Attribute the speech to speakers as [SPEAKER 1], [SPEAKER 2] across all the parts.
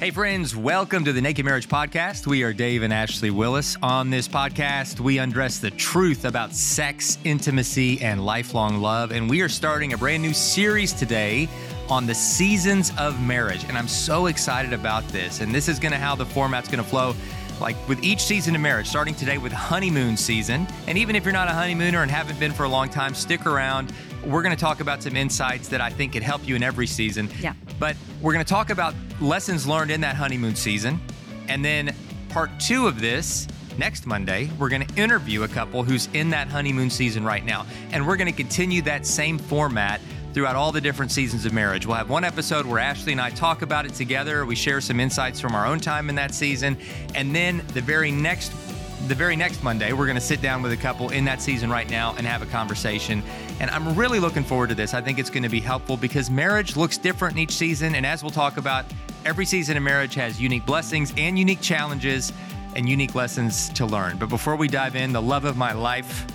[SPEAKER 1] Hey, friends, welcome to the Naked Marriage Podcast. We are Dave and Ashley Willis. On this podcast, we undress the truth about sex, intimacy, and lifelong love. And we are starting a brand new series today on the seasons of marriage. And I'm so excited about this. And this is going to how the format's going to flow. Like with each season of marriage, starting today with honeymoon season. And even if you're not a honeymooner and haven't been for a long time, stick around. We're going to talk about some insights that I think could help you in every season.
[SPEAKER 2] Yeah.
[SPEAKER 1] But we're going to talk about lessons learned in that honeymoon season. And then part two of this, next Monday, we're going to interview a couple who's in that honeymoon season right now. And we're going to continue that same format throughout all the different seasons of marriage. We'll have one episode where Ashley and I talk about it together. We share some insights from our own time in that season. And then the very next the very next Monday, we're going to sit down with a couple in that season right now and have a conversation. And I'm really looking forward to this. I think it's going to be helpful because marriage looks different in each season. And as we'll talk about, every season of marriage has unique blessings and unique challenges and unique lessons to learn. But before we dive in, the love of my life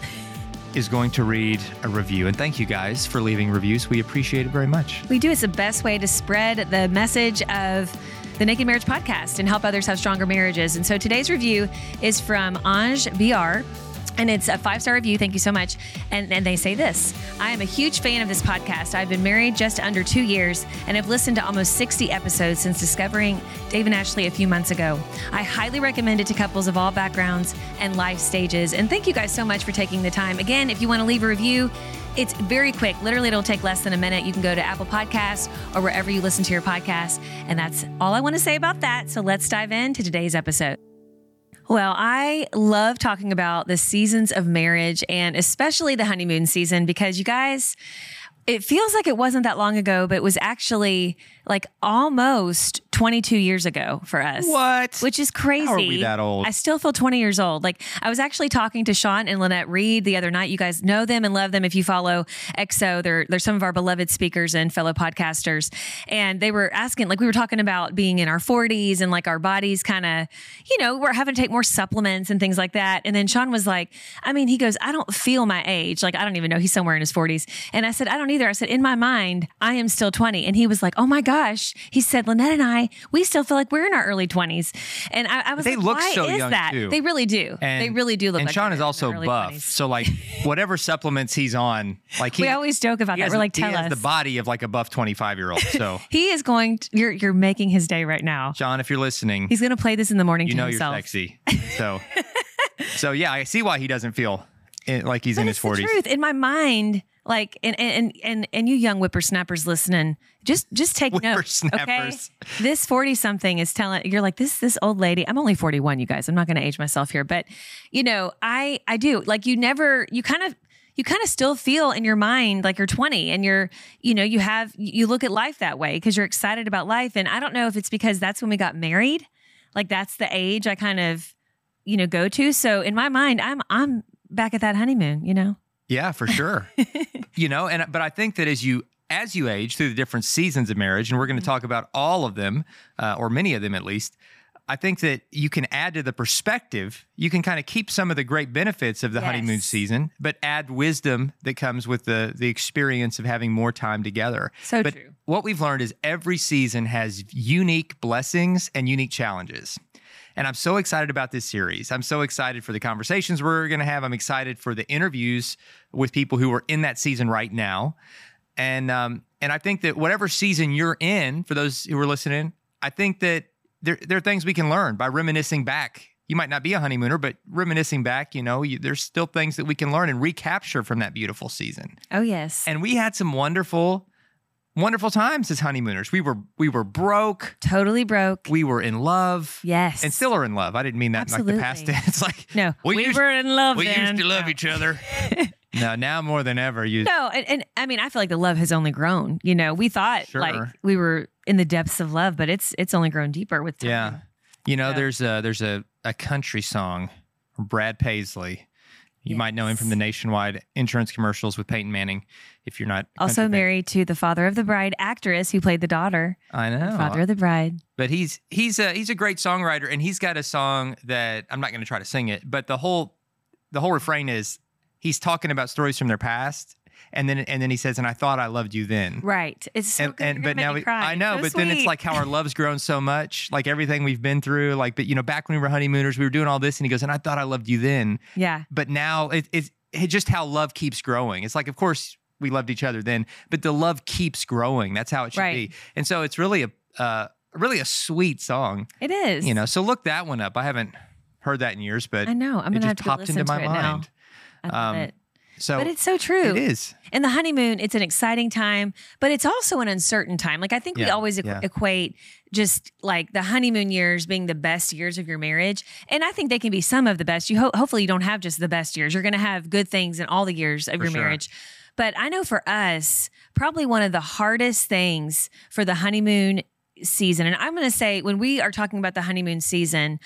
[SPEAKER 1] is going to read a review. And thank you guys for leaving reviews. We appreciate it very much.
[SPEAKER 3] We do. It's the best way to spread the message of the Naked Marriage Podcast and help others have stronger marriages. And so today's review is from Ange BR. And it's a five star review. Thank you so much. And, and they say this I am a huge fan of this podcast. I've been married just under two years and have listened to almost 60 episodes since discovering Dave and Ashley a few months ago. I highly recommend it to couples of all backgrounds and life stages. And thank you guys so much for taking the time. Again, if you want to leave a review, it's very quick. Literally, it'll take less than a minute. You can go to Apple Podcasts or wherever you listen to your podcast. And that's all I want to say about that. So let's dive into today's episode. Well, I love talking about the seasons of marriage and especially the honeymoon season because you guys, it feels like it wasn't that long ago, but it was actually like almost 22 years ago for us.
[SPEAKER 1] What?
[SPEAKER 3] Which is crazy.
[SPEAKER 1] How are we that old?
[SPEAKER 3] I still feel 20 years old. Like I was actually talking to Sean and Lynette Reed the other night. You guys know them and love them if you follow XO. They're they're some of our beloved speakers and fellow podcasters. And they were asking, like we were talking about being in our 40s and like our bodies kind of, you know, we're having to take more supplements and things like that. And then Sean was like, I mean, he goes, I don't feel my age. Like I don't even know. He's somewhere in his 40s. And I said, I don't either. I said, in my mind, I am still 20. And he was like, Oh my gosh. He said, Lynette and I, we still feel like we're in our early 20s. And I, I was
[SPEAKER 1] They
[SPEAKER 3] like,
[SPEAKER 1] look
[SPEAKER 3] why
[SPEAKER 1] so
[SPEAKER 3] is
[SPEAKER 1] young,
[SPEAKER 3] that?
[SPEAKER 1] too.
[SPEAKER 3] They really do. they really do look
[SPEAKER 1] And
[SPEAKER 3] like
[SPEAKER 1] Sean is also buff.
[SPEAKER 3] 20s.
[SPEAKER 1] So like whatever supplements he's on, like he,
[SPEAKER 3] we always joke about that.
[SPEAKER 1] has,
[SPEAKER 3] We're like,
[SPEAKER 1] he
[SPEAKER 3] tell
[SPEAKER 1] has
[SPEAKER 3] us.
[SPEAKER 1] the body of like a buff 25 year old. So
[SPEAKER 3] he is going, to, you're, you're making his day right now.
[SPEAKER 1] John, if you're listening,
[SPEAKER 3] He's going to play this in the morning
[SPEAKER 1] you know
[SPEAKER 3] himself.
[SPEAKER 1] you're sexy. So, so yeah, I see why he doesn't feel i- like he's
[SPEAKER 3] But
[SPEAKER 1] in his 40s.
[SPEAKER 3] the truth. In my mind, like, and, and, and, and you young whippersnappers listening, just, just take notes. Okay.
[SPEAKER 1] Whippersnappers.
[SPEAKER 3] This 40 something is telling, you're like, this, this old lady, I'm only 41, you guys. I'm not going to age myself here, but you know, I, I do like you never, you kind of, you kind of still feel in your mind like you're 20 and you're, you know, you have, you look at life that way because you're excited about life. And I don't know if it's because that's when we got married. Like that's the age I kind of, you know, go to. So in my mind, I'm, I'm back at that honeymoon, you know?
[SPEAKER 1] Yeah, for sure. you know, and but I think that as you as you age through the different seasons of marriage, and we're going to talk about all of them, uh, or many of them at least. I think that you can add to the perspective. You can kind of keep some of the great benefits of the honeymoon season, but add wisdom that comes with the the experience of having more time together.
[SPEAKER 3] So
[SPEAKER 1] but
[SPEAKER 3] true.
[SPEAKER 1] What we've learned is every season has unique blessings and unique challenges. And I'm so excited about this series. I'm so excited for the conversations we're going to have. I'm excited for the interviews with people who are in that season right now. and um, and I think that whatever season you're in, for those who are listening, I think that there there are things we can learn by reminiscing back. You might not be a honeymooner, but reminiscing back, you know, you, there's still things that we can learn and recapture from that beautiful season.
[SPEAKER 3] Oh yes.
[SPEAKER 1] And we had some wonderful, wonderful times as honeymooners. We were we were broke.
[SPEAKER 3] totally broke.
[SPEAKER 1] We were in love.
[SPEAKER 3] yes.
[SPEAKER 1] And still are in love. I didn't mean that in like the past
[SPEAKER 3] Absolutely.
[SPEAKER 1] tense. like
[SPEAKER 3] no.
[SPEAKER 1] we
[SPEAKER 3] We,
[SPEAKER 1] used-
[SPEAKER 3] were in love
[SPEAKER 1] we
[SPEAKER 3] then.
[SPEAKER 1] used to love
[SPEAKER 3] No.
[SPEAKER 1] each other. no, now more than ever. You
[SPEAKER 3] No, and, and I mean, I feel like the love has only grown. You know, we thought
[SPEAKER 1] Sure.
[SPEAKER 3] like we were in the depths of love, but it's it's only grown deeper with time.
[SPEAKER 1] Yeah. You know,
[SPEAKER 3] Yeah.
[SPEAKER 1] there's a there's a, a country song Brad Paisley. You might know him from the nationwide insurance commercials with Peyton Manning. If you're not
[SPEAKER 3] Also
[SPEAKER 1] country fan.
[SPEAKER 3] married to the father of the bride actress who played the daughter,
[SPEAKER 1] I know.
[SPEAKER 3] father of the bride.
[SPEAKER 1] but he's he's a he's a great songwriter, and he's got a song that I'm not going to try to sing it, but the whole the whole refrain is he's talking about stories from their past, and then and then he says, "And I thought I loved you then."
[SPEAKER 3] Right. It's so
[SPEAKER 1] and,
[SPEAKER 3] good.
[SPEAKER 1] and but now we,
[SPEAKER 3] cry.
[SPEAKER 1] I know,
[SPEAKER 3] So
[SPEAKER 1] but then it's like how our love's grown so much, like everything we've been through, like but you know, back when we were honeymooners, we were doing all this, and he goes, and I thought I loved you then,
[SPEAKER 3] yeah,
[SPEAKER 1] but now it, it's it's just how love keeps growing. It's like, of course, we loved each other then, but the love keeps growing. That's how it should
[SPEAKER 3] Right.
[SPEAKER 1] be, and so it's really a uh, really a sweet song,
[SPEAKER 3] it is.
[SPEAKER 1] you know. So look that one up. I haven't heard that in years, but
[SPEAKER 3] I know. I'm
[SPEAKER 1] it
[SPEAKER 3] gonna have
[SPEAKER 1] just
[SPEAKER 3] to
[SPEAKER 1] popped into
[SPEAKER 3] to
[SPEAKER 1] my
[SPEAKER 3] it now.
[SPEAKER 1] mind.
[SPEAKER 3] I love
[SPEAKER 1] Um,
[SPEAKER 3] it.
[SPEAKER 1] So
[SPEAKER 3] But it's so true.
[SPEAKER 1] it is.
[SPEAKER 3] And the honeymoon, it's an exciting time, but it's also an uncertain time. Like I think we always
[SPEAKER 1] yeah.
[SPEAKER 3] equate just like the honeymoon years being the best years of your marriage, and I think they can be some of the best. You ho- hopefully you don't have just the best years. You're going to have good things in all the years of
[SPEAKER 1] For
[SPEAKER 3] your
[SPEAKER 1] sure.
[SPEAKER 3] marriage. But I know for us, probably one of the hardest things for the honeymoon season, and I'm going to say when we are talking about the honeymoon season,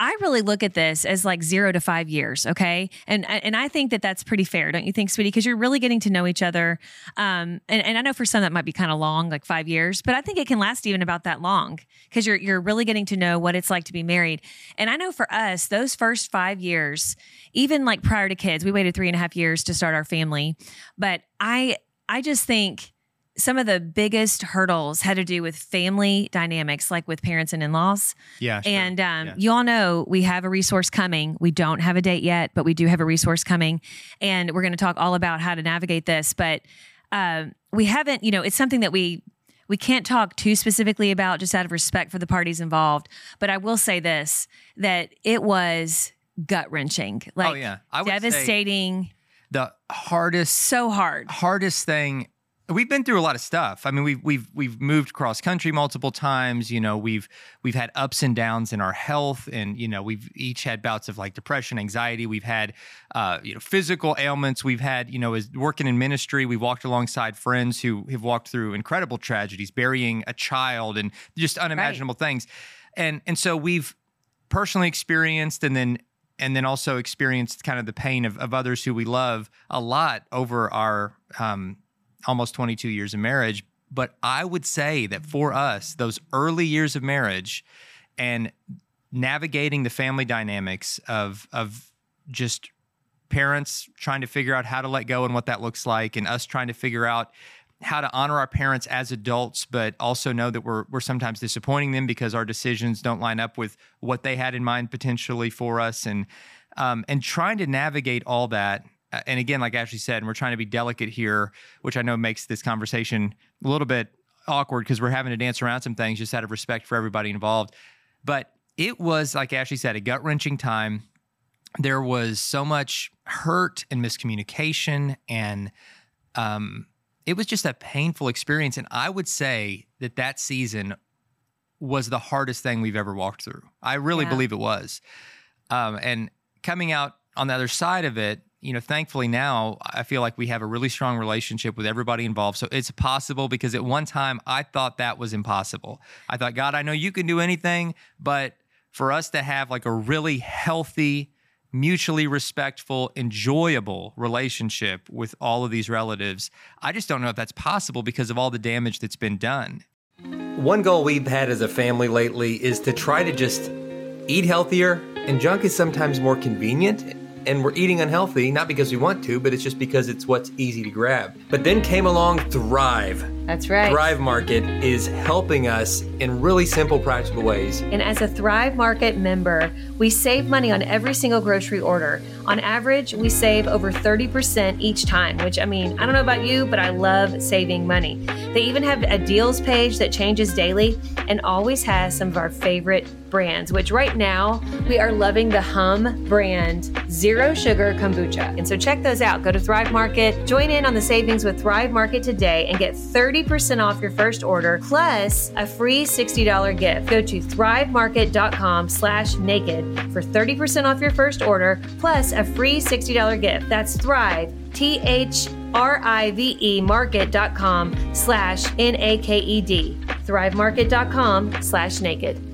[SPEAKER 3] I really look at this as like zero to five years, okay? And and I think that that's pretty fair, don't you think, sweetie? Because you're really getting to know each other. Um, and, and I know for some that might be kind of long, like five years, but I think it can last even about that long because you're you're really getting to know what it's like to be married. And I know for us, those first five years, even like prior to kids, we waited three and a half years to start our family. But I I just think some of the biggest hurdles had to do with family dynamics, like with parents and in-laws.
[SPEAKER 1] Yeah. sure.
[SPEAKER 3] And um,
[SPEAKER 1] Yeah.
[SPEAKER 3] you all know we have a resource coming. We don't have a date yet, but we do have a resource coming. And we're going to talk all about how to navigate this. But um, we haven't, you know, it's something that we we can't talk too specifically about just out of respect for the parties involved. But I will say this that it was gut wrenching, like
[SPEAKER 1] oh yeah, I would say
[SPEAKER 3] devastating,
[SPEAKER 1] the hardest
[SPEAKER 3] so hard.
[SPEAKER 1] hardest thing we've been through a lot of stuff. I mean, we've we've we've moved cross country multiple times. You know, we've we've had ups and downs in our health, and you know, we've each had bouts of like depression, anxiety. We've had uh, you know physical ailments. We've had you know, as working in ministry, we've walked alongside friends who have walked through incredible tragedies, burying a child, and just unimaginable things. And and so we've personally experienced, and then and then also experienced kind of the pain of, of others who we love a lot over our um, almost 22 years of marriage. But I would say that for us, those early years of marriage and navigating the family dynamics of of just parents trying to figure out how to let go and what that looks like, and us trying to figure out how to honor our parents as adults, but also know that we're we're sometimes disappointing them because our decisions don't line up with what they had in mind potentially for us, and um, and trying to navigate all that. And again, like Ashley said, and we're trying to be delicate here, which I know makes this conversation a little bit awkward because we're having to dance around some things just out of respect for everybody involved. But it was, like Ashley said, a gut wrenching time. There was so much hurt and miscommunication, and um, it was just a painful experience. And I would say that that season was the hardest thing we've ever walked through. I really
[SPEAKER 3] Yeah.
[SPEAKER 1] believe it was. Um, and coming out on the other side of it, you know, thankfully now I feel like we have a really strong relationship with everybody involved. So it's possible because at one time I thought that was impossible. I thought, God, I know you can do anything, but for us to have like a really healthy, mutually respectful, enjoyable relationship with all of these relatives, I just don't know if that's possible because of all the damage that's been done.
[SPEAKER 4] One goal we've had as a family lately is to try to just eat healthier, and junk is sometimes more convenient.
[SPEAKER 1] And we're eating unhealthy, not because we want to, but it's just because it's what's easy to grab. But then came along Thrive.
[SPEAKER 5] That's right.
[SPEAKER 1] Thrive Market is helping us in really simple, practical ways.
[SPEAKER 5] And as a Thrive Market member, we save money on every single grocery order. On average, we save over 30% each time, which I mean, I don't know about you, but I love saving money. They even have a deals page that changes daily and always has some of our favorite brands, which right now we are loving the Humm brand Zero Sugar Kombucha. And so check those out. Go to Thrive Market, join in on the savings with Thrive Market today, and get 30% off your first order plus a free $60 gift. Go to thrivemarket.com slash naked for 30% off your first order plus a free $60 gift. That's Thrive, T H R I V E market.com slash N A K E D. Thrivemarket.com slash naked.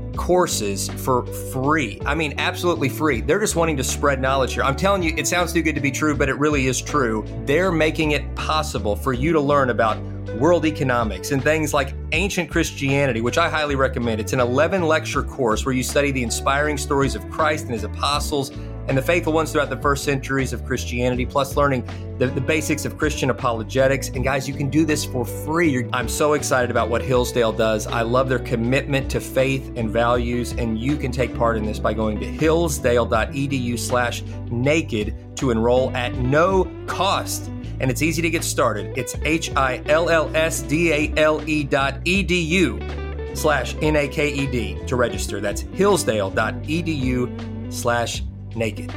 [SPEAKER 1] courses for free. I mean, absolutely free. They're just wanting to spread knowledge here. I'm telling you, it sounds too good to be true, but it really is true. They're making it possible for you to learn about world economics and things like ancient Christianity, which I highly recommend. It's an 11 lecture course where you study the inspiring stories of Christ and his apostles and the faithful ones throughout the first centuries of Christianity, plus learning the, the basics of Christian apologetics. And guys, you can do this for free. I'm so excited about what Hillsdale does. I love their commitment to faith and values, and you can take part in this by going to hillsdale.edu slash naked to enroll at no cost. And it's easy to get started. It's H-I-L-L-S-D-A-L-E dot edu slash N-A-K-E-D to register. That's hillsdale.edu slash naked.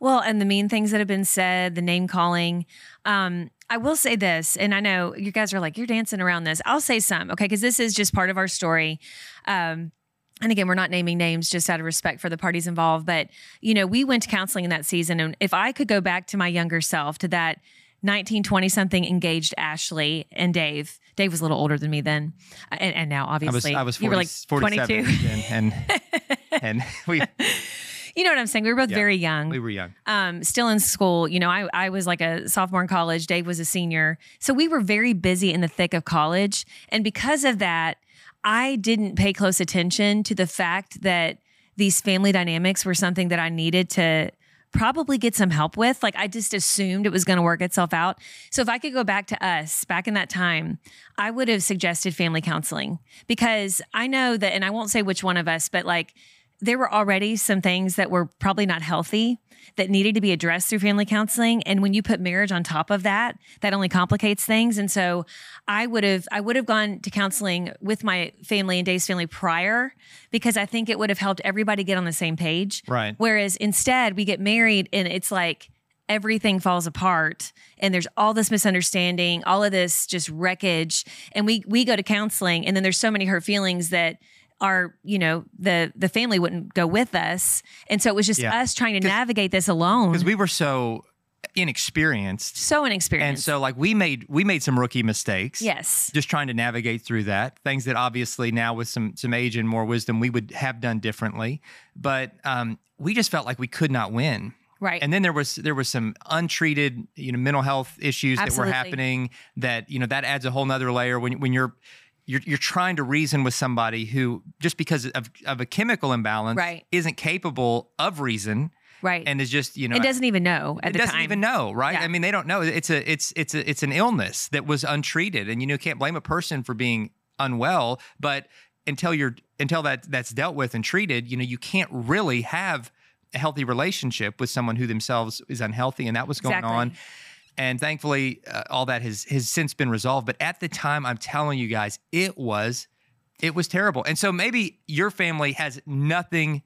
[SPEAKER 3] Well, and the mean things that have been said, the name calling. Um, I will say this, and I know you guys are like, you're dancing around this. I'll say some, okay, because this is just part of our story. Um, and again, we're not naming names just out of respect for the parties involved, but you know, we went to counseling in that season. And if I could go back to my younger self, to that 19, 20 something engaged Ashley and Dave, Dave was a little older than me then. And, and now,
[SPEAKER 6] I was
[SPEAKER 3] obviously,
[SPEAKER 6] I was 40,
[SPEAKER 3] you were like
[SPEAKER 6] 47
[SPEAKER 3] 22.
[SPEAKER 6] and, and and we
[SPEAKER 3] You know what I'm saying? We were both
[SPEAKER 6] Yeah,
[SPEAKER 3] very young.
[SPEAKER 6] we were young.
[SPEAKER 3] um, still in school. You know, I, I was like a sophomore in college. Dave was a senior. So we were very busy in the thick of college. And because of that, I didn't pay close attention to the fact that these family dynamics were something that I needed to probably get some help with. Like I just assumed it was going to work itself out. So if I could go back to us back in that time, I would have suggested family counseling because I know that, and I won't say which one of us, but like there were already some things that were probably not healthy that needed to be addressed through family counseling. And when you put marriage on top of that that only complicates things. And so i would have i would have gone to counseling with my family and dave's family prior because i think it would have helped everybody get on the same page.
[SPEAKER 6] Right.
[SPEAKER 3] whereas instead we get married and it's like everything falls apart and there's all this misunderstanding all of this just wreckage. And we we go to counseling and then there's so many hurt feelings that our you know the the family wouldn't go with us. And so it was just
[SPEAKER 6] Yeah.
[SPEAKER 3] us trying to navigate this alone.
[SPEAKER 6] Because we were so inexperienced.
[SPEAKER 3] So inexperienced.
[SPEAKER 6] And so like we made we made some rookie mistakes.
[SPEAKER 3] Yes.
[SPEAKER 6] Just trying to navigate through that. Things that obviously now with some some age and more wisdom we would have done differently. But um, we just felt like we could not win.
[SPEAKER 3] Right.
[SPEAKER 6] And then there was there was some untreated you know mental health issues that were happening that you know that adds a whole nother layer when when you're you're, you're trying to reason with somebody who just because of, of a chemical imbalance
[SPEAKER 3] Right.
[SPEAKER 6] isn't capable of reason
[SPEAKER 3] right
[SPEAKER 6] and is just you know
[SPEAKER 3] it doesn't even know at
[SPEAKER 6] it
[SPEAKER 3] the
[SPEAKER 6] doesn't
[SPEAKER 3] time
[SPEAKER 6] even know, right?
[SPEAKER 3] Yeah.
[SPEAKER 6] I mean, they don't know. It's a it's it's a it's an illness that was untreated, and you know can't blame a person for being unwell, but until you're until that that's dealt with and treated, you know you can't really have a healthy relationship with someone who themselves is unhealthy, and that was going
[SPEAKER 3] Exactly.
[SPEAKER 6] on. And thankfully, uh, all that has has since been resolved. But at the time, I'm telling you guys, it was it was terrible. And so maybe your family has nothing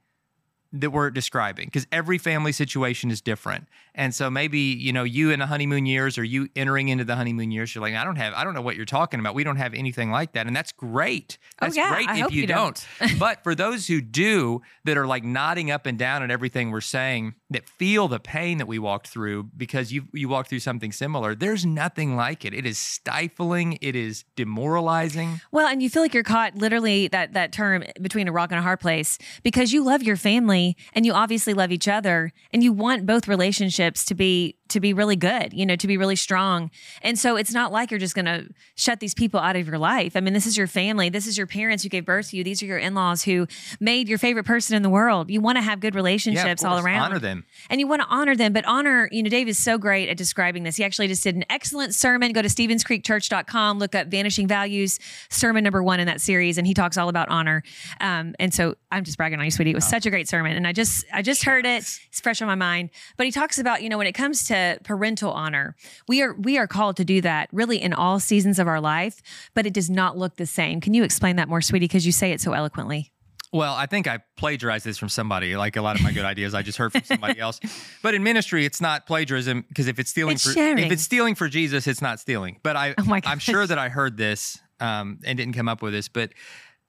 [SPEAKER 1] that we're describing because every family situation is different. And so maybe, you know, you in the honeymoon years or you entering into the honeymoon years, you're like, I don't have, I don't know what you're talking about. We don't have anything like that. And that's great.
[SPEAKER 3] Oh,
[SPEAKER 1] That's
[SPEAKER 3] yeah,
[SPEAKER 1] great
[SPEAKER 3] I
[SPEAKER 1] if you,
[SPEAKER 3] you
[SPEAKER 1] don't.
[SPEAKER 3] don't.
[SPEAKER 1] but for those who do, that are like nodding up and down at everything we're saying, that feel the pain that we walked through because you you walked through something similar, there's nothing like it. It is stifling, it is demoralizing.
[SPEAKER 3] Well, and you feel like you're caught literally that that term between a rock and a hard place because you love your family and you obviously love each other and you want both relationships to be to be really good, you know, to be really strong. And so it's not like you're just going to shut these people out of your life. I mean, this is your family. This is your parents who gave birth to you. These are your in-laws who made your favorite person in the world. You want to have good
[SPEAKER 1] Yeah,
[SPEAKER 3] relationships all around.
[SPEAKER 1] Honor them.
[SPEAKER 3] And you want to honor them, but honor, you know, Dave is so great at describing this. He actually just did an excellent sermon. Go to stevenscreekchurch.com, look up Vanishing Values, sermon number one in that series, and he talks all about honor. Um, and so I'm just bragging on you, sweetie. It was such a great sermon. And I just I just heard it. It's fresh on my mind. But he talks about, you know, when it comes to parental honor, we are we are called to do that really in all seasons of our life, but it does not look the same. Can you explain that more, sweetie? Because you say it so eloquently.
[SPEAKER 1] Well, I think I plagiarized this from somebody. Like a lot of my good ideas, I just heard from somebody else. But in ministry, it's not plagiarism because if it's stealing
[SPEAKER 3] It's
[SPEAKER 1] for
[SPEAKER 3] sharing.
[SPEAKER 1] if it's stealing for Jesus, it's not stealing. But I,
[SPEAKER 3] Oh my
[SPEAKER 1] I'm sure that I heard this um, and didn't come up with this. But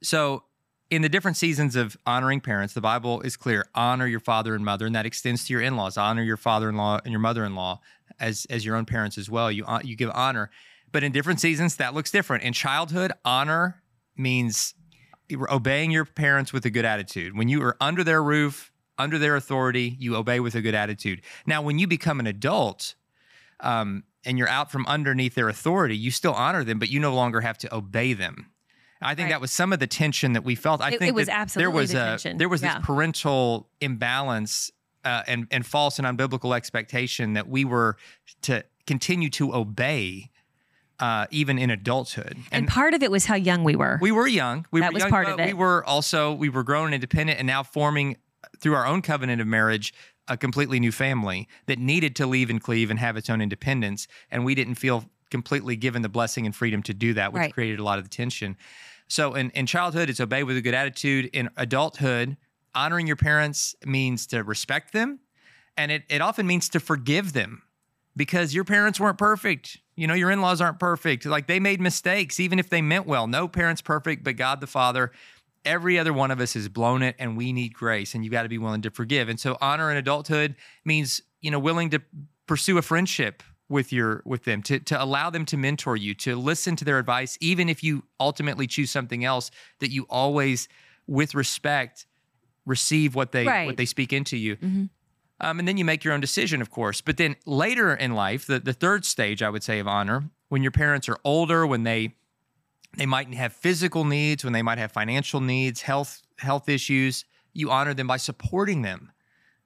[SPEAKER 1] so in the different seasons of honoring parents, the Bible is clear: honor your father and mother, and that extends to your in-laws. Honor your father-in-law and your mother-in-law as as your own parents as well. You you give honor, but in different seasons, that looks different. In childhood, honor means obeying your parents with a good attitude. When you are under their roof, under their authority, you obey with a good attitude. Now, when you become an adult, um, and you're out from underneath their authority, you still honor them, but you no longer have to obey them. I think
[SPEAKER 3] Right.
[SPEAKER 1] that was some of the tension that we felt. I
[SPEAKER 3] It-
[SPEAKER 1] think
[SPEAKER 3] it was absolutely
[SPEAKER 1] there was
[SPEAKER 3] the
[SPEAKER 1] a
[SPEAKER 3] tension.
[SPEAKER 1] there was
[SPEAKER 3] Yeah.
[SPEAKER 1] this parental imbalance uh, and and false and unbiblical expectation that we were to continue to obey uh, even in adulthood.
[SPEAKER 3] And, part of it was how young we were.
[SPEAKER 1] We were young. We
[SPEAKER 3] That
[SPEAKER 1] were
[SPEAKER 3] was
[SPEAKER 1] young,
[SPEAKER 3] part of it.
[SPEAKER 1] We were also we were grown and independent, and now forming through our own covenant of marriage a completely new family that needed to leave and cleave and have its own independence, and we didn't feel completely given the blessing and freedom to do that, which
[SPEAKER 3] Right.
[SPEAKER 1] created a lot of the tension. So in, in childhood, it's obey with a good attitude. In adulthood, honoring your parents means to respect them, and it, it often means to forgive them because your parents weren't perfect. You know, your in laws aren't perfect. Like they made mistakes, even if they meant well. No parent's perfect, but God the Father. Every other one of us has blown it, and we need grace, and you got to be willing to forgive. And so, honor in adulthood means, you know, willing to pursue a friendship with your with them, to to allow them to mentor you, to listen to their advice, even if you ultimately choose something else. That you always, with respect, receive what they
[SPEAKER 3] Right.
[SPEAKER 1] what they speak into you. Um, and then you make your own decision, of course. But then later in life, the, the third stage, I would say, of honor, when your parents are older, when they they might have physical needs, when they might have financial needs, health health issues, you honor them by supporting them,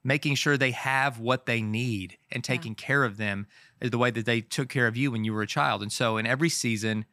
[SPEAKER 1] making sure they have what they need, and taking care of them the way that they took care of you when you were a child. And so, in every season,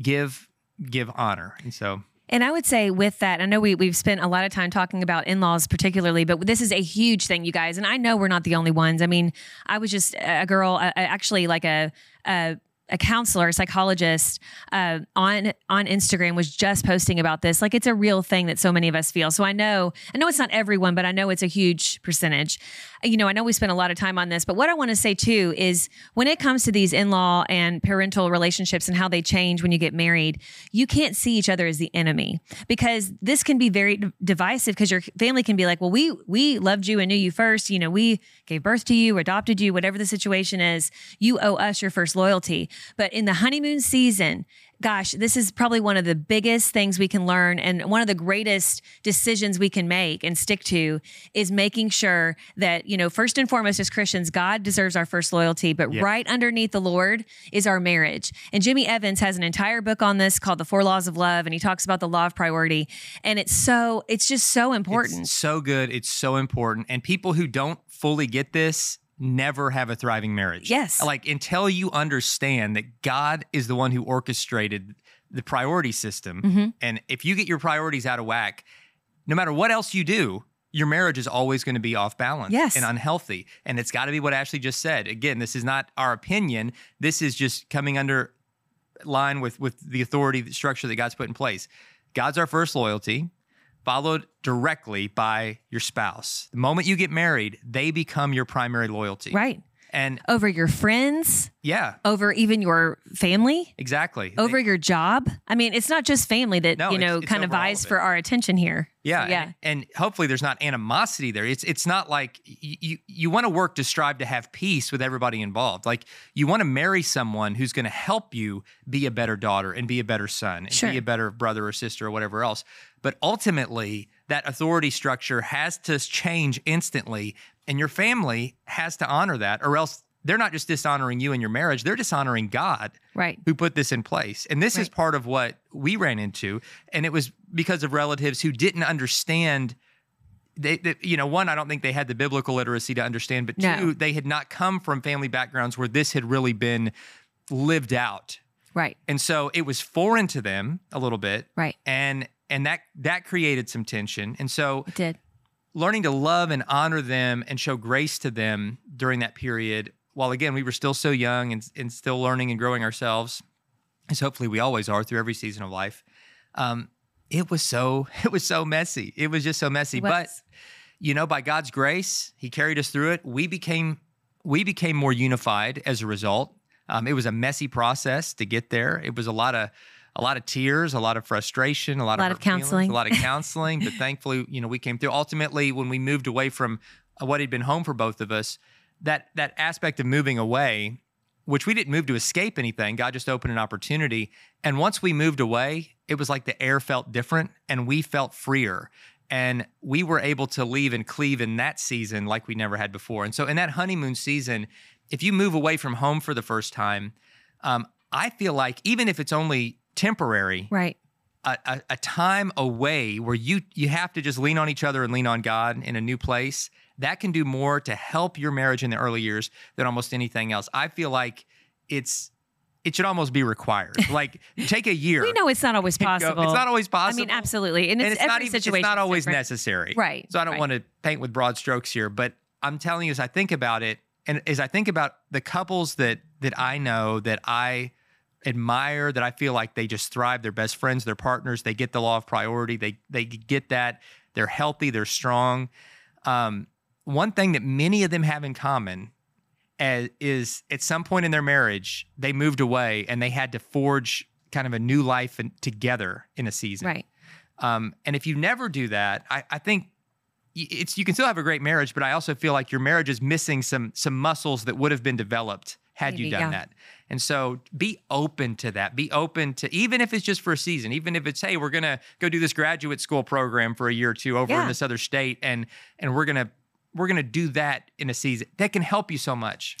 [SPEAKER 1] give give honor. And so,
[SPEAKER 3] And I would say with that, I know we, we've spent a lot of time talking about in laws particularly, but this is a huge thing, you guys. And I know we're not the only ones. I mean, I was just a girl, uh, actually like a, a, a counselor, a psychologist uh, on on Instagram was just posting about this. Like it's a real thing that so many of us feel. So I know, I know it's not everyone, but I know it's a huge percentage. You know, I know we spent a lot of time on this, but what I want to say too is when it comes to these in law and parental relationships and how they change when you get married, you can't see each other as the enemy because this can be very divisive because your family can be like, well, we we loved you and knew you first. You know, we gave birth to you, adopted you, whatever the situation is. You owe us your first loyalty. But in the honeymoon season, gosh, this is probably one of the biggest things we can learn and one of the greatest decisions we can make and stick to is making sure that, you know, first and foremost as Christians, God deserves our first loyalty, but
[SPEAKER 1] Yeah.
[SPEAKER 3] right underneath the Lord is our marriage. And Jimmy Evans has an entire book on this called The Four Laws of Love and he talks about the law of priority. And it's so it's just so important.
[SPEAKER 1] It's so good. It's so important. And people who don't fully get this never have a thriving marriage.
[SPEAKER 3] Yes.
[SPEAKER 1] Like until you understand that God is the one who orchestrated the priority system.
[SPEAKER 3] Mm-hmm.
[SPEAKER 1] And if you get your priorities out of whack, no matter what else you do, your marriage is always going to be off balance
[SPEAKER 3] Yes.
[SPEAKER 1] and unhealthy. And it's got to be what Ashley just said. Again, this is not our opinion. This is just coming under line with with the authority the structure that God's put in place. God's our first loyalty. Followed directly by your spouse. The moment you get married, they become your primary loyalty.
[SPEAKER 3] Right.
[SPEAKER 1] And
[SPEAKER 3] Over your friends,
[SPEAKER 1] yeah,
[SPEAKER 3] over even your family,
[SPEAKER 1] exactly.
[SPEAKER 3] over your job. I mean, it's not just family that,
[SPEAKER 1] No,
[SPEAKER 3] you know,
[SPEAKER 1] it's- it's
[SPEAKER 3] kind of vies
[SPEAKER 1] of
[SPEAKER 3] for our attention here.
[SPEAKER 1] Yeah,
[SPEAKER 3] So, yeah.
[SPEAKER 1] And, and hopefully there's not animosity there. It's it's not like you you, you want to work to strive to have peace with everybody involved. Like you want to marry someone who's going to help you be a better daughter and be a better son and
[SPEAKER 3] Sure.
[SPEAKER 1] be a better brother or sister or whatever else. But ultimately, that authority structure has to change instantly, and your family has to honor that, or else they're not just dishonoring you and your marriage; they're dishonoring God
[SPEAKER 3] Right.
[SPEAKER 1] who put this in place. And this is part of what we ran into. And it was because of relatives who didn't understand. They, they, you know, one, I don't think they had the biblical literacy to understand, but
[SPEAKER 3] No.
[SPEAKER 1] two, they had not come from family backgrounds where this had really been lived out.
[SPEAKER 3] Right.
[SPEAKER 1] And so it was foreign to them a little bit.
[SPEAKER 3] Right.
[SPEAKER 1] And and that that created some tension. And so
[SPEAKER 3] It did.
[SPEAKER 1] learning to love and honor them and show grace to them during that period, while again, we were still so young and, and still learning and growing ourselves, as hopefully we always are through every season of life. Um, it was so it was so messy. It was just so messy. But you know, by God's grace, He carried us through it. We became we became more unified as a result. Um, it was a messy process to get there. It was a lot of a lot of tears, a lot of frustration, a lot,
[SPEAKER 3] A lot
[SPEAKER 1] of
[SPEAKER 3] of
[SPEAKER 1] hurt feelings,
[SPEAKER 3] counseling.
[SPEAKER 1] a lot of counseling. but thankfully, you know, we came through. Ultimately, when we moved away from uh, what had been home for both of us, that that aspect of moving away, which we didn't move to escape anything, God just opened an opportunity. And once we moved away, it was like the air felt different, and we felt freer. And we were able to leave and cleave in that season like we never had before. And so, in that honeymoon season, if you move away from home for the first time, um, I feel like even if it's only temporary,
[SPEAKER 3] Right.
[SPEAKER 1] a, a, time away where you you have to just lean on each other and lean on God in a new place, that can do more to help your marriage in the early years than almost anything else. I feel like it's it should almost be required. Like take a year.
[SPEAKER 3] We know it's not always
[SPEAKER 1] go-
[SPEAKER 3] possible.
[SPEAKER 1] It's not always possible.
[SPEAKER 3] I mean, absolutely. And it's,
[SPEAKER 1] and it's
[SPEAKER 3] every
[SPEAKER 1] not even,
[SPEAKER 3] situation.
[SPEAKER 1] it's not always
[SPEAKER 3] different.
[SPEAKER 1] necessary.
[SPEAKER 3] Right,
[SPEAKER 1] So I don't
[SPEAKER 3] right.
[SPEAKER 1] want to paint with broad strokes here, but I'm telling you as I think about it, and as I think about the couples that that I know that I admire, that I feel like they just thrive, they're best friends, they're partners, they get the law of priority, they they get that, they're healthy, they're strong. Um, one thing that many of them have in common as, is at some point in their marriage, they moved away and they had to forge kind of a new life in, together in a season.
[SPEAKER 3] Right.
[SPEAKER 1] Um, and if you never do that, I, I think it's you can still have a great marriage, but I also feel like your marriage is missing some some muscles that would have been developed had you done
[SPEAKER 3] yeah.
[SPEAKER 1] that. And so be open to that. Be open to even if it's just for a season, even if it's hey, we're gonna go do this graduate school program for a year or two over in this other state, and and we're gonna we're gonna do that in a season. That can help you so much.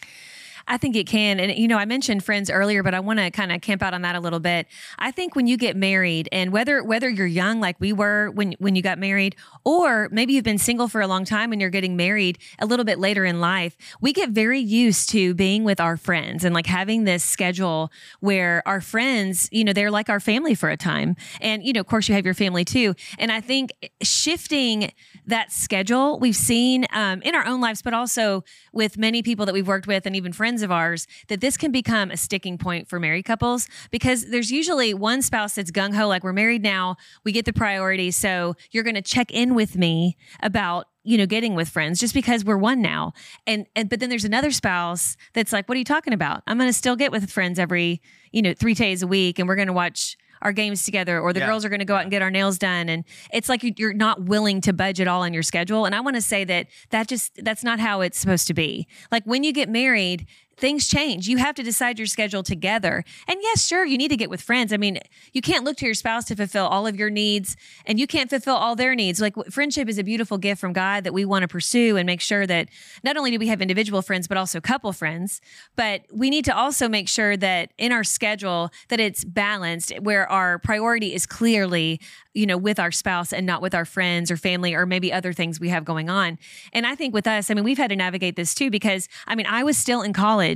[SPEAKER 3] I think it can. And, you know, I mentioned friends earlier, but I want to kind of camp out on that a little bit. I think when you get married and whether, whether you're young, like we were when, when you got married, or maybe you've been single for a long time and you're getting married a little bit later in life, we get very used to being with our friends and like having this schedule where our friends, you know, they're like our family for a time. And, you know, of course you have your family too. And I think shifting that schedule we've seen um, in our own lives, but also with many people that we've worked with and even friends of ours, that this can become a sticking point for married couples because there's usually one spouse that's gung ho, like we're married now, we get the priority. So you're going to check in with me about you know getting with friends just because we're one now. And and but then there's another spouse that's like what are you talking about? I'm going to still get with friends every you know 3 days a week and we're going to watch our games together or the
[SPEAKER 1] Yeah.
[SPEAKER 3] girls are going to go out and get our nails done. And it's like you- you're not willing to budge at all on your schedule. And i want to say that that just that's not how it's supposed to be. Like when you get married things change. You have to decide your schedule together. And yes sure you need to get with friends. I mean you can't look to your spouse to fulfill all of your needs and you can't fulfill all their needs. Like friendship is a beautiful gift from god that we want to pursue and make sure that not only do we have individual friends but also couple friends. But we need to also make sure that in our schedule that it's balanced where our priority is clearly you know with our spouse and not with our friends or family or maybe other things we have going on. And i think with us i mean we've had to navigate this too because i mean i was still in college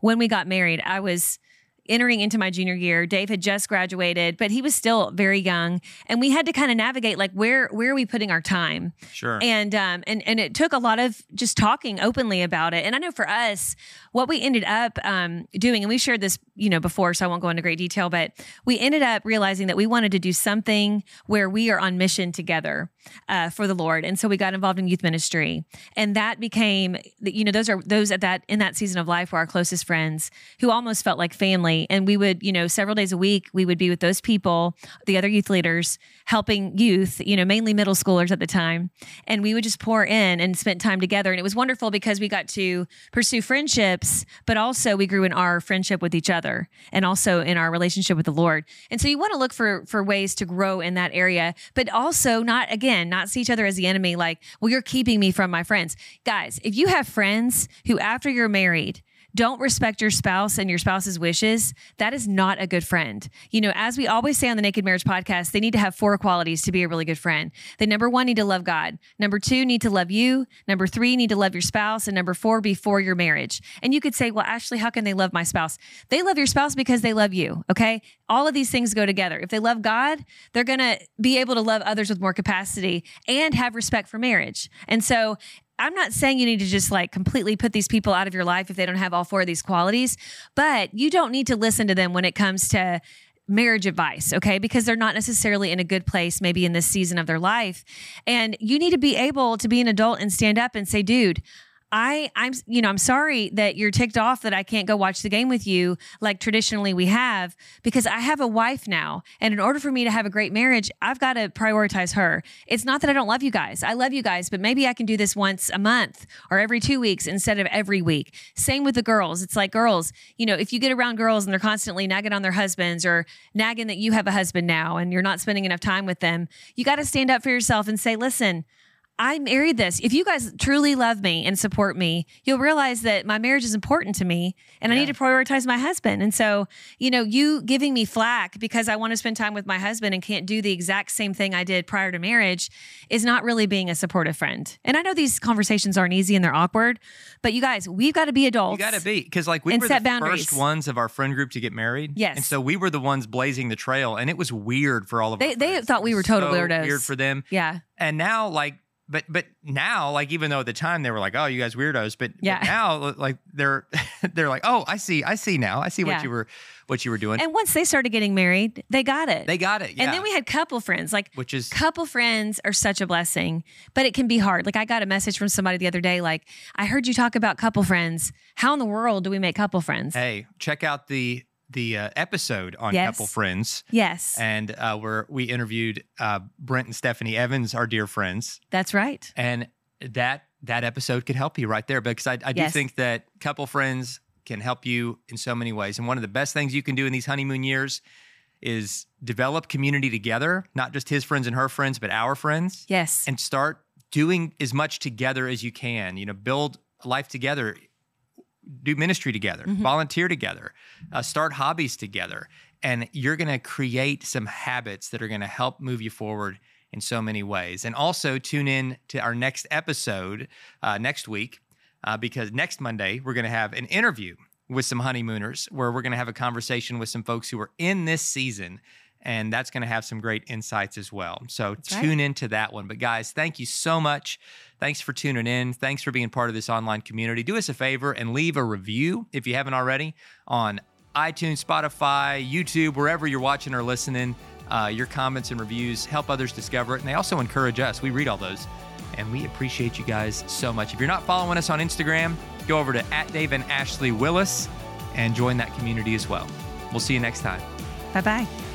[SPEAKER 3] when we got married i was entering into my junior year. Dave had just graduated, but he was still very young, and we had to kind of navigate like where where are we putting our time?
[SPEAKER 1] Sure.
[SPEAKER 3] And um and and it took a lot of just talking openly about it. And I know for us, what we ended up um, doing, and we shared this you know before, so I won't go into great detail, but we ended up realizing that we wanted to do something where we are on mission together uh, for the Lord, and so we got involved in youth ministry, and that became you know those are those at that in that season of life were our closest friends who almost felt like family, and we would you know several days a week we would be with those people, the other youth leaders, helping youth, you know mainly middle schoolers at the time, and we would just pour in and spend time together, and it was wonderful because we got to pursue friendships, but also we grew in our friendship with each other and also in our relationship with the Lord. And so you want to look for for ways to grow in that area, but also not again, not see each other as the enemy like, well, you're keeping me from my friends. Guys, if you have friends who after you're married don't respect your spouse and your spouse's wishes, that is not a good friend. You know, as we always say on the Naked Marriage podcast, they need to have four qualities to be a really good friend. They number one need to love God. Number two need to love you. Number three need to love your spouse. And number four, before your marriage. And you could say, well, Ashley, how can they love my spouse? They love your spouse because they love you. Okay. All of these things go together. If they love God, they're going to be able to love others with more capacity and have respect for marriage. And so I'm not saying you need to just like completely put these people out of your life if they don't have all four of these qualities, but you don't need to listen to them when it comes to marriage advice, okay? Because they're not necessarily in a good place, maybe in this season of their life. And you need to be able to be an adult and stand up and say, dude, I I'm you know I'm sorry that you're ticked off that I can't go watch the game with you like traditionally we have because I have a wife now and in order for me to have a great marriage I've got to prioritize her. It's not that I don't love you guys. I love you guys, but maybe I can do this once a month or every 2 weeks instead of every week. Same with the girls. It's like girls, you know, if you get around girls and they're constantly nagging on their husbands or nagging that you have a husband now and you're not spending enough time with them, you got to stand up for yourself and say, "Listen, I married this. If you guys truly love me and support me, you'll realize that my marriage is important to me and yeah. I need to prioritize my husband. And so, you know, you giving me flack because I want to spend time with my husband and can't do the exact same thing I did prior to marriage is not really being a supportive friend. And I know these conversations aren't easy and they're awkward, but you guys, we've got to be adults.
[SPEAKER 1] You got to be because like we were the boundaries. first ones of our friend group to get married.
[SPEAKER 3] Yes.
[SPEAKER 1] And so we were the ones blazing the trail and it was weird for all of
[SPEAKER 3] they, They thought we were total so weirdos.
[SPEAKER 1] Weird for them.
[SPEAKER 3] Yeah.
[SPEAKER 1] And now like but but now like even though at the time they were like oh you guys weirdos but, yeah. But now like they're they're like oh i see i see now i see what yeah. you were what you were doing
[SPEAKER 3] and once they started getting married they got it
[SPEAKER 1] they got it
[SPEAKER 3] yeah. and then we had couple friends like
[SPEAKER 1] which is
[SPEAKER 3] couple friends are such a blessing but it can be hard like i got a message from somebody the other day like i heard you talk about couple friends how in the world do we make couple friends
[SPEAKER 1] hey check out the the uh, episode on yes. couple friends.
[SPEAKER 3] Yes.
[SPEAKER 1] And uh, where we interviewed uh, Brent and Stephanie Evans, our dear friends.
[SPEAKER 3] That's right.
[SPEAKER 1] And that that episode could help you right there because I, I do yes. think that couple friends can help you in so many ways. And one of the best things you can do in these honeymoon years is develop community together, not just his friends and her friends, but our friends.
[SPEAKER 3] Yes.
[SPEAKER 1] And start doing as much together as you can. You know, build life together do ministry together, mm-hmm. volunteer together, uh, start hobbies together. And you're going to create some habits that are going to help move you forward in so many ways. And also tune in to our next episode uh, next week, uh, because next Monday, we're going to have an interview with some honeymooners where we're going to have a conversation with some folks who are in this season and that's going to have some great insights as well. So that's tune right. into that one. But guys, thank you so much. Thanks for tuning in. Thanks for being part of this online community. Do us a favor and leave a review if you haven't already on iTunes, Spotify, YouTube, wherever you're watching or listening. Uh, your comments and reviews help others discover it, and they also encourage us. We read all those, and we appreciate you guys so much. If you're not following us on Instagram, go over to at Dave and Ashley Willis and join that community as well. We'll see you next time.
[SPEAKER 3] Bye bye.